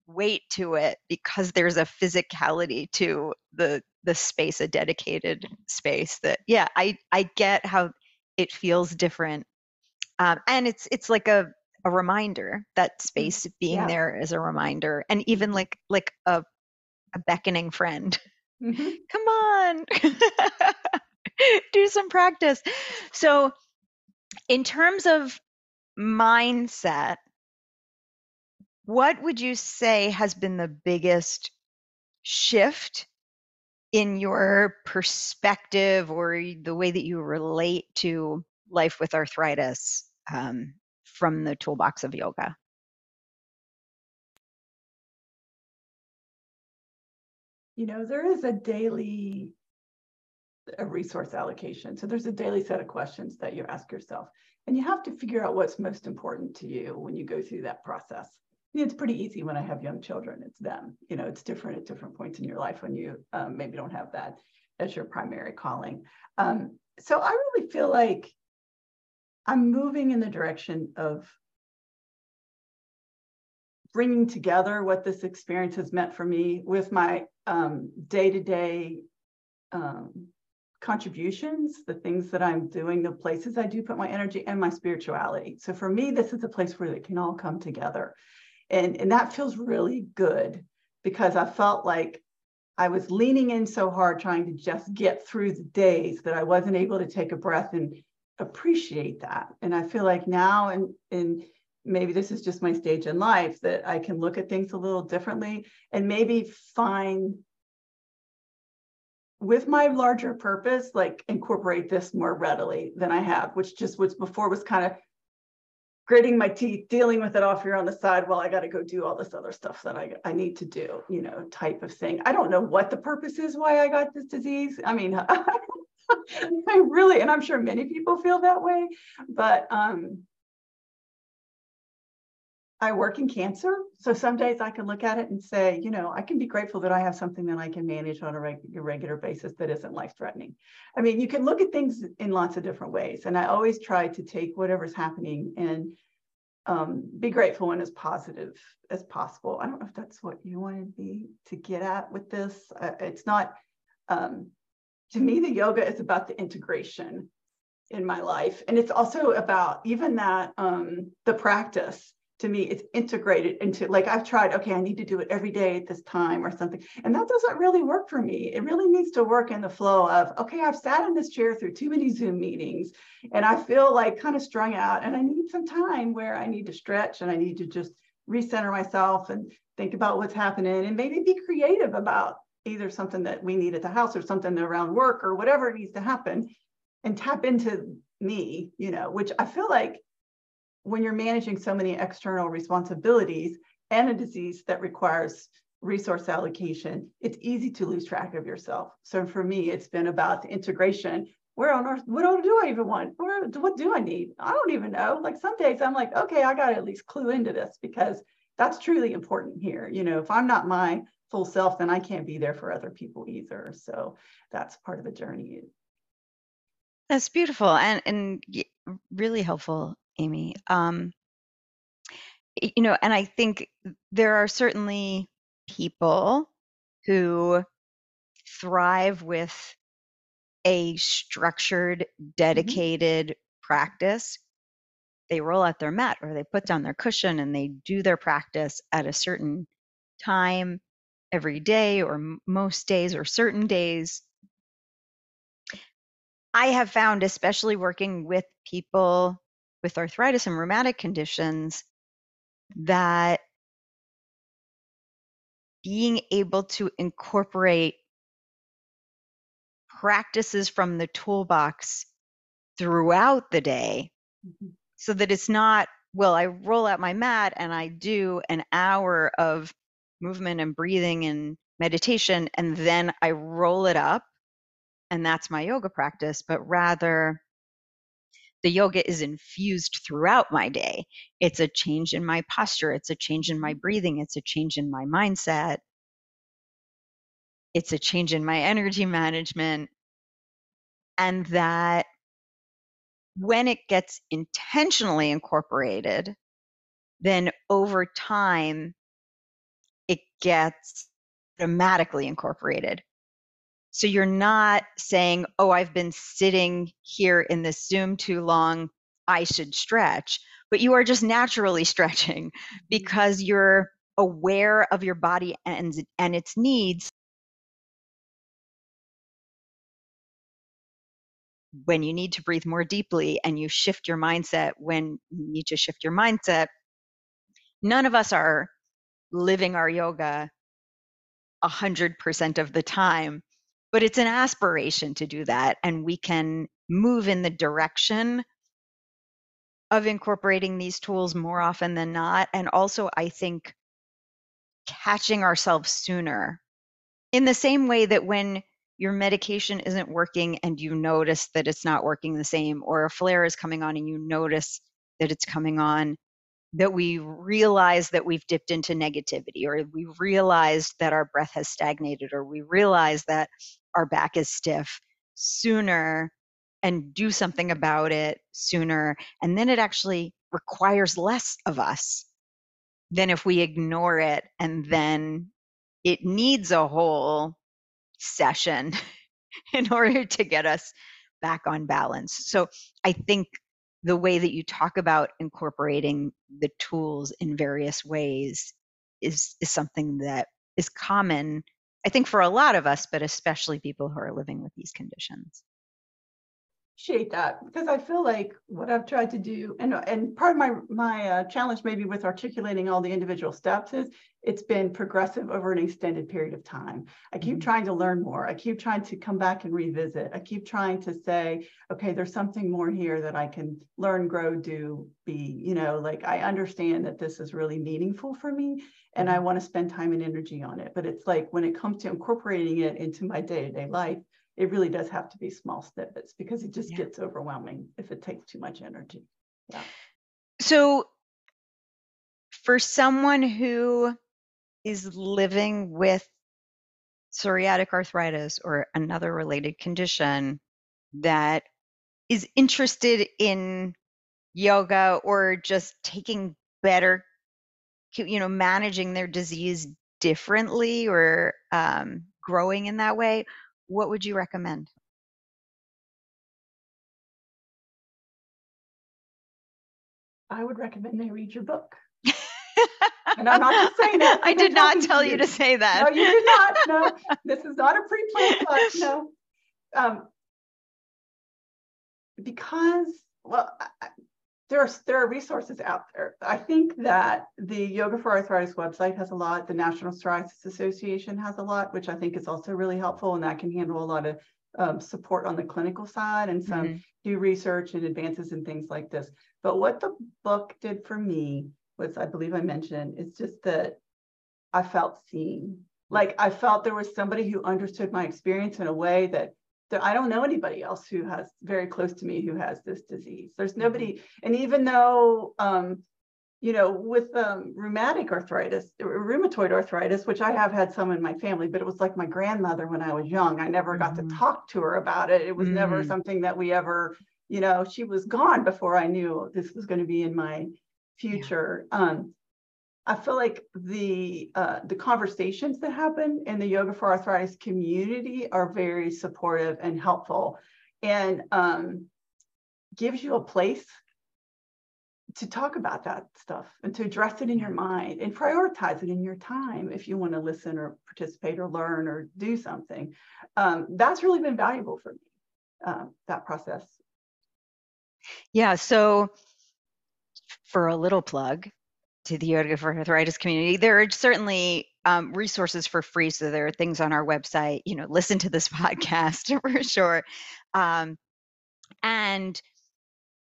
weight to it because there's a physicality to the the space a dedicated space that yeah i i get how it feels different um, and it's it's like a a reminder that mm, space being yeah. there is a reminder and even mm-hmm. like like a a beckoning friend Mm-hmm. Come on, do some practice. So, in terms of mindset, what would you say has been the biggest shift in your perspective or the way that you relate to life with arthritis um, from the toolbox of yoga? You know, there is a daily a resource allocation. So there's a daily set of questions that you ask yourself. And you have to figure out what's most important to you when you go through that process. it's pretty easy when I have young children. It's them. You know, it's different at different points in your life when you um, maybe don't have that as your primary calling. Um, so I really feel like I'm moving in the direction of bringing together what this experience has meant for me with my um, day-to-day um, contributions, the things that I'm doing, the places I do put my energy and my spirituality. So for me, this is a place where it can all come together. And, and that feels really good because I felt like I was leaning in so hard trying to just get through the days that I wasn't able to take a breath and appreciate that. And I feel like now and and maybe this is just my stage in life that I can look at things a little differently and maybe find with my larger purpose, like incorporate this more readily than I have, which just was before was kind of gritting my teeth, dealing with it off here on the side while I got to go do all this other stuff that I, I need to do, you know, type of thing. I don't know what the purpose is why I got this disease. I mean, I really, and I'm sure many people feel that way, but um, I work in cancer. So some days I can look at it and say, you know, I can be grateful that I have something that I can manage on a reg- regular basis that isn't life threatening. I mean, you can look at things in lots of different ways. And I always try to take whatever's happening and um, be grateful and as positive as possible. I don't know if that's what you wanted me to get at with this. Uh, it's not, um, to me, the yoga is about the integration in my life. And it's also about even that, um, the practice to me it's integrated into like i've tried okay i need to do it every day at this time or something. And that doesn't really work for me. It really needs to work in the flow of okay i've sat in this chair through too many zoom meetings and i feel like kind of strung out and i need some time where i need to stretch and i need to just recenter myself and think about what's happening and maybe be creative about either something that we need at the house or something around work or whatever needs to happen and tap into me, you know, which I feel like when you're managing so many external responsibilities and a disease that requires resource allocation, it's easy to lose track of yourself. So for me, it's been about integration. Where on earth, what do I even want? Where, what do I need? I don't even know. Like some days I'm like, okay, I got to at least clue into this because that's truly important here. You know, if I'm not my full self, then I can't be there for other people either. So that's part of the journey. That's beautiful and and really helpful, Amy. Um, you know, and I think there are certainly people who thrive with a structured, mm-hmm. dedicated mm-hmm. practice. They roll out their mat or they put down their cushion and they do their practice at a certain time every day or m- most days or certain days. I have found, especially working with people with arthritis and rheumatic conditions, that being able to incorporate practices from the toolbox throughout the day mm-hmm. so that it's not well i roll out my mat and i do an hour of movement and breathing and meditation and then i roll it up and that's my yoga practice but rather the yoga is infused throughout my day. It's a change in my posture, it's a change in my mm. breathing, it's a change in my mindset, it's a change in my energy management. And that when it gets intentionally incorporated, then over time, it gets automatically incorporated. So you're not saying, oh, I've been sitting here in this Zoom too long, I should stretch, but you are just naturally stretching mm-hmm. because you're aware of your body and, and its needs. When you need to breathe more deeply and you shift your mindset when you need to shift your mindset, none of us are living our yoga 100% of the time but it's an aspiration to do that and we can move in the direction of incorporating these tools more often than not and also i think catching ourselves sooner. In the same way that when your medication isn't working and you notice that it's not working the same or a flare is coming on and you notice that it's coming on that we realize that we've dipped into negativity or we realized that our breath has stagnated or we realize that our back is stiff sooner and do something about it sooner. And then it actually requires less of us than if we ignore it and then it needs a whole session in order to get us back on balance. So I think the way that you talk about incorporating the tools in various ways is is something that is common I think for a lot of us, but especially people who are living with these conditions. Appreciate that because I feel like what I've tried to do, and and part of my my uh, challenge maybe with articulating all the individual steps is it's been progressive over an extended period of time. I keep mm-hmm. trying to learn more. I keep trying to come back and revisit. I keep trying to say, okay, there's something more here that I can learn, grow, do, be. You know, like I understand that this is really meaningful for me, and I mm-hmm. want to spend time and energy on it. But it's like when it comes to incorporating it into my day to day life, it really does have to be small snippets because it just yeah. gets overwhelming if it takes too much energy. Yeah. So, for someone who is living with psoriatic arthritis or another related condition that is interested in yoga or just taking better you know managing their disease differently or um, growing in that way what would you recommend? I would recommend they read your book. And i'm not just saying that i did not tell you. to say that. No you did not. No this is not a pre-planned thought no. Um, because well I, there are there are resources out there. I think that the Yoga for Arthritis website has a lot. The National Psoriasis Association has a lot, which I think is also really helpful, and that can handle a lot of um, support on the clinical side and some mm-hmm. new research and advances and things like this. But what the book did for me was, I believe I mentioned, is just that I felt seen. Like I felt there was somebody who understood my experience in a way that I don't know anybody else who has very close to me who has this disease. There's mm-hmm. nobody, and even though um, you know, with um, rheumatic arthritis, rheumatoid arthritis, which I have had some in my family, but it was like my grandmother when I was young. I never got mm-hmm. to talk to her about it. It was mm-hmm. never something that we ever, you know, she was gone before I knew this was going to be in my future. Yeah. Um, I feel like the uh, the conversations that happen in the yoga for arthritis community are very supportive and helpful, and um, gives you a place to talk about that stuff and to address it in your mind and prioritize it in your time if you want to listen or participate or learn or do something. Um, that's really been valuable for me, uh, that process. Yeah. So, for a little plug to the Yoga for Arthritis community, there are certainly um, resources for free. So, there are things on our website, you know, listen to this podcast for sure. Um, and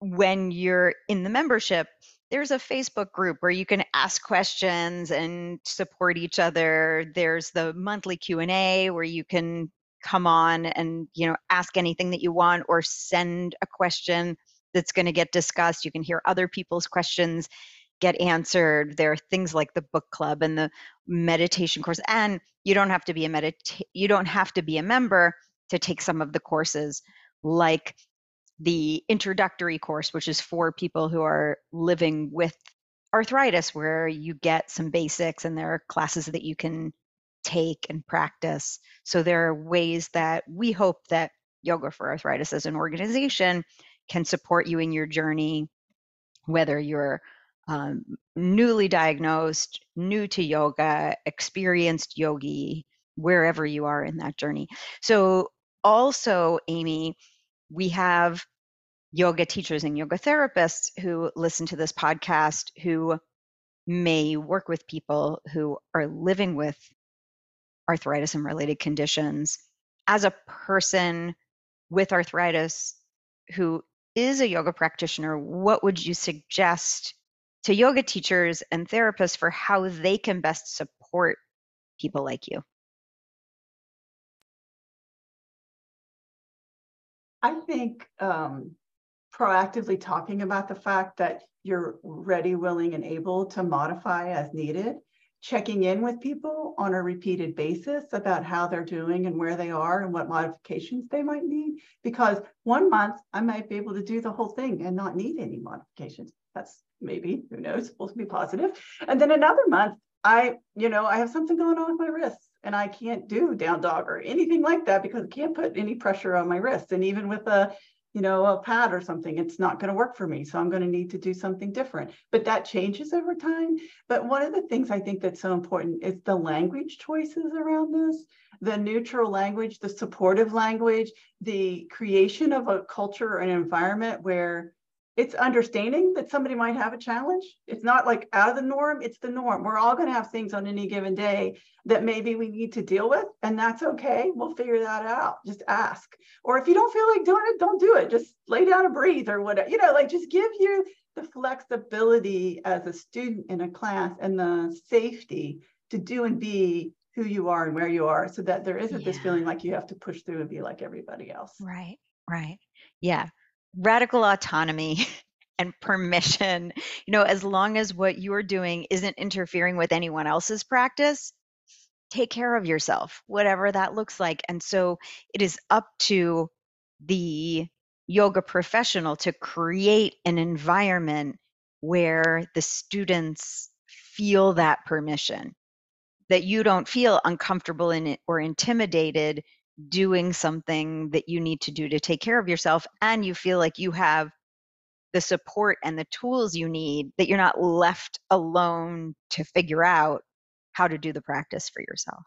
when you're in the membership, there's a Facebook group where you can ask questions and support each other. There's the monthly Q&A where you can come on and, you know, ask anything that you want or send a question that's going to get discussed. You can hear other people's questions get answered. There are things like the book club and the meditation course and you don't have to be a medita- you don't have to be a member to take some of the courses like the introductory course, which is for people who are living with arthritis, where you get some basics and there are classes that you can take and practice. So there are ways that we hope that Yoga for Arthritis as an organization can support you in your journey, whether you're um, newly diagnosed, new to yoga, experienced yogi, wherever you are in that journey. So, also, Amy, we have yoga teachers and yoga therapists who listen to this podcast who may work with people who are living with arthritis and related conditions. As a person with arthritis who is a yoga practitioner, what would you suggest to yoga teachers and therapists for how they can best support people like you? I think um, proactively talking about the fact that you're ready, willing, and able to modify as needed, checking in with people on a repeated basis about how they're doing and where they are and what modifications they might need. Because one month I might be able to do the whole thing and not need any modifications. That's maybe, who knows, supposed to be positive. And then another month, I, you know, I have something going on with my wrists and I can't do down dog or anything like that because I can't put any pressure on my wrists. And even with a, you know, a pad or something, it's not going to work for me. So I'm going to need to do something different. But that changes over time. But one of the things I think that's so important is the language choices around this, the neutral language, the supportive language, the creation of a culture or an environment where it's understanding that somebody might have a challenge. It's not like out of the norm, it's the norm. We're all going to have things on any given day that maybe we need to deal with, and that's okay. We'll figure that out. Just ask. Or if you don't feel like doing it, don't do it. Just lay down and breathe or whatever. You know, like just give you the flexibility as a student in a class and the safety to do and be who you are and where you are so that there isn't yeah. this feeling like you have to push through and be like everybody else. Right, right. Yeah radical autonomy and permission. You know, as long as what you're doing isn't interfering with anyone else's practice, take care of yourself, whatever that looks like. And so it is up to the yoga professional to create an environment where the students feel that permission, that you don't feel uncomfortable in it or intimidated doing something that you need to do to take care of yourself and you feel like you have the support and the tools you need that you're not left alone to figure out how to do the practice for yourself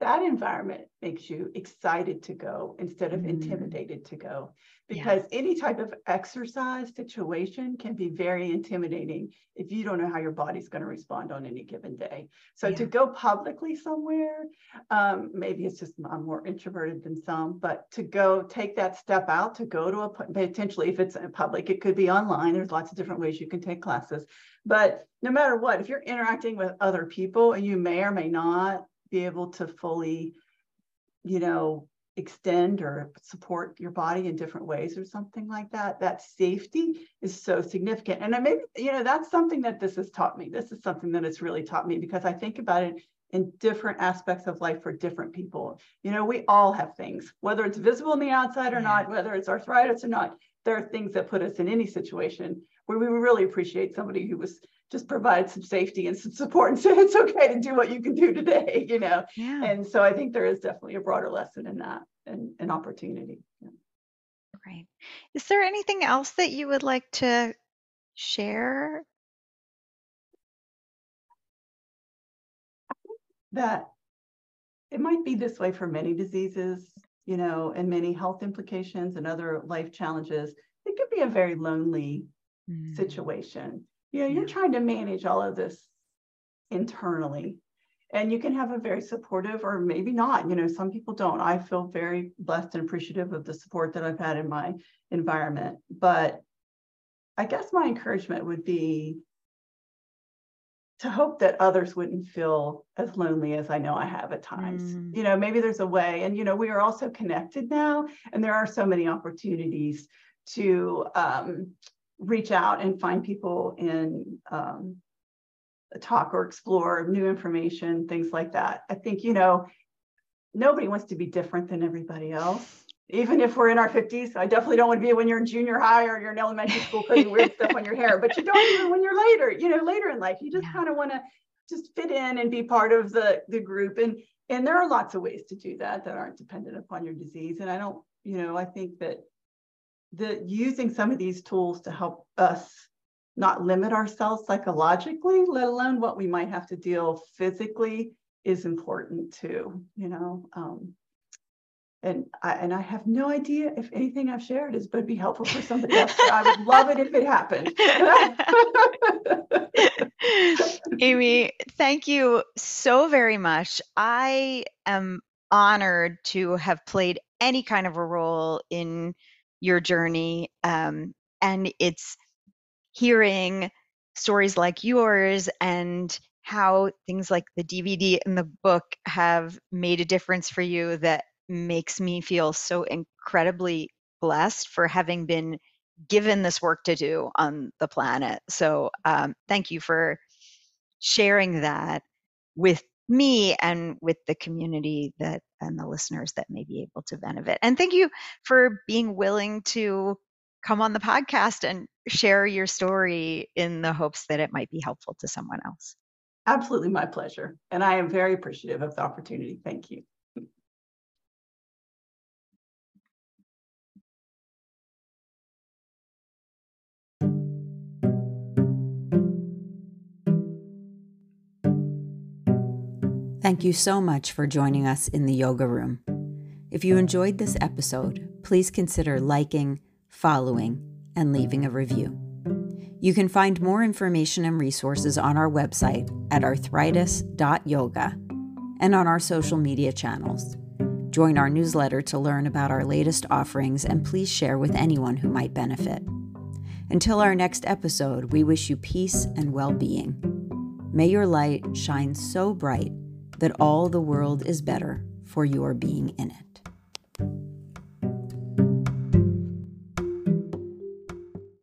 that environment makes you excited to go instead of mm. intimidated to go because yeah. any type of exercise situation can be very intimidating if you don't know how your body's going to respond on any given day so yeah. to go publicly somewhere um, maybe it's just i'm more introverted than some but to go take that step out to go to a potentially if it's in public it could be online there's lots of different ways you can take classes but no matter what if you're interacting with other people and you may or may not be able to fully, you know, extend or support your body in different ways or something like that that safety is so significant. And i maybe you know that's something that this has taught me. This is something that it's really taught me because i think about it in different aspects of life for different people. You know we all have things whether it's visible on the outside or not whether it's arthritis or not there are things that put us in any situation where we really appreciate somebody who was just provide some safety and some support and say it's okay to do what you can do today, you know. Yeah. And so I think there is definitely a broader lesson in that and an opportunity. Yeah. Right. Is there anything else that you would like to share? That it might be this way for many diseases, you know, and many health implications and other life challenges. It could be a very lonely mm. situation you know, you're trying to manage all of this internally. And you can have a very supportive or maybe not. You know, some people don't. I feel very blessed and appreciative of the support that I've had in my environment. But I guess my encouragement would be to hope that others wouldn't feel as lonely as I know I have at times. Mm. You know, maybe there's a way, and you know, we are also connected now, and there are so many opportunities to um, reach out and find people and um, talk or explore new information, things like that. I think, you know, nobody wants to be different than everybody else. Even if we're in our 50s, I definitely don't want to be when you're in junior high or you're in elementary school putting weird stuff on your hair, but you don't even when you're later, you know, later in life, you just yeah. kind of want to just fit in and be part of the, the group. And, and there are lots of ways to do that that aren't dependent upon your disease. And I don't, you know, I think that the using some of these tools to help us not limit ourselves psychologically, let alone what we might have to deal physically, is important too. You know, um, and I and I have no idea if anything I've shared is going to be helpful for somebody else. I would love it if it happened. Amy, thank you so very much. I am honored to have played any kind of a role in your journey. Um, and it's hearing stories like yours and how things like the DVD and the book have made a difference for you that makes me feel so incredibly blessed for having been given this work to do on the planet. So, um, thank you for sharing that with me and with the community that and the listeners that may be able to benefit. And thank you for being willing to come on the podcast and share your story in the hopes that it might be helpful to someone else. Absolutely my pleasure. And I am very appreciative of the opportunity. Thank you. Thank you so much for joining us in the yoga room. If you enjoyed this episode, please consider liking, following, and leaving a review. You can find more information and resources on our website at arthritis.yoga and on our social media channels. Join our newsletter to learn about our latest offerings and please share with anyone who might benefit. Until our next episode, we wish you peace and well being. May your light shine so bright that all the world is better for your being in it.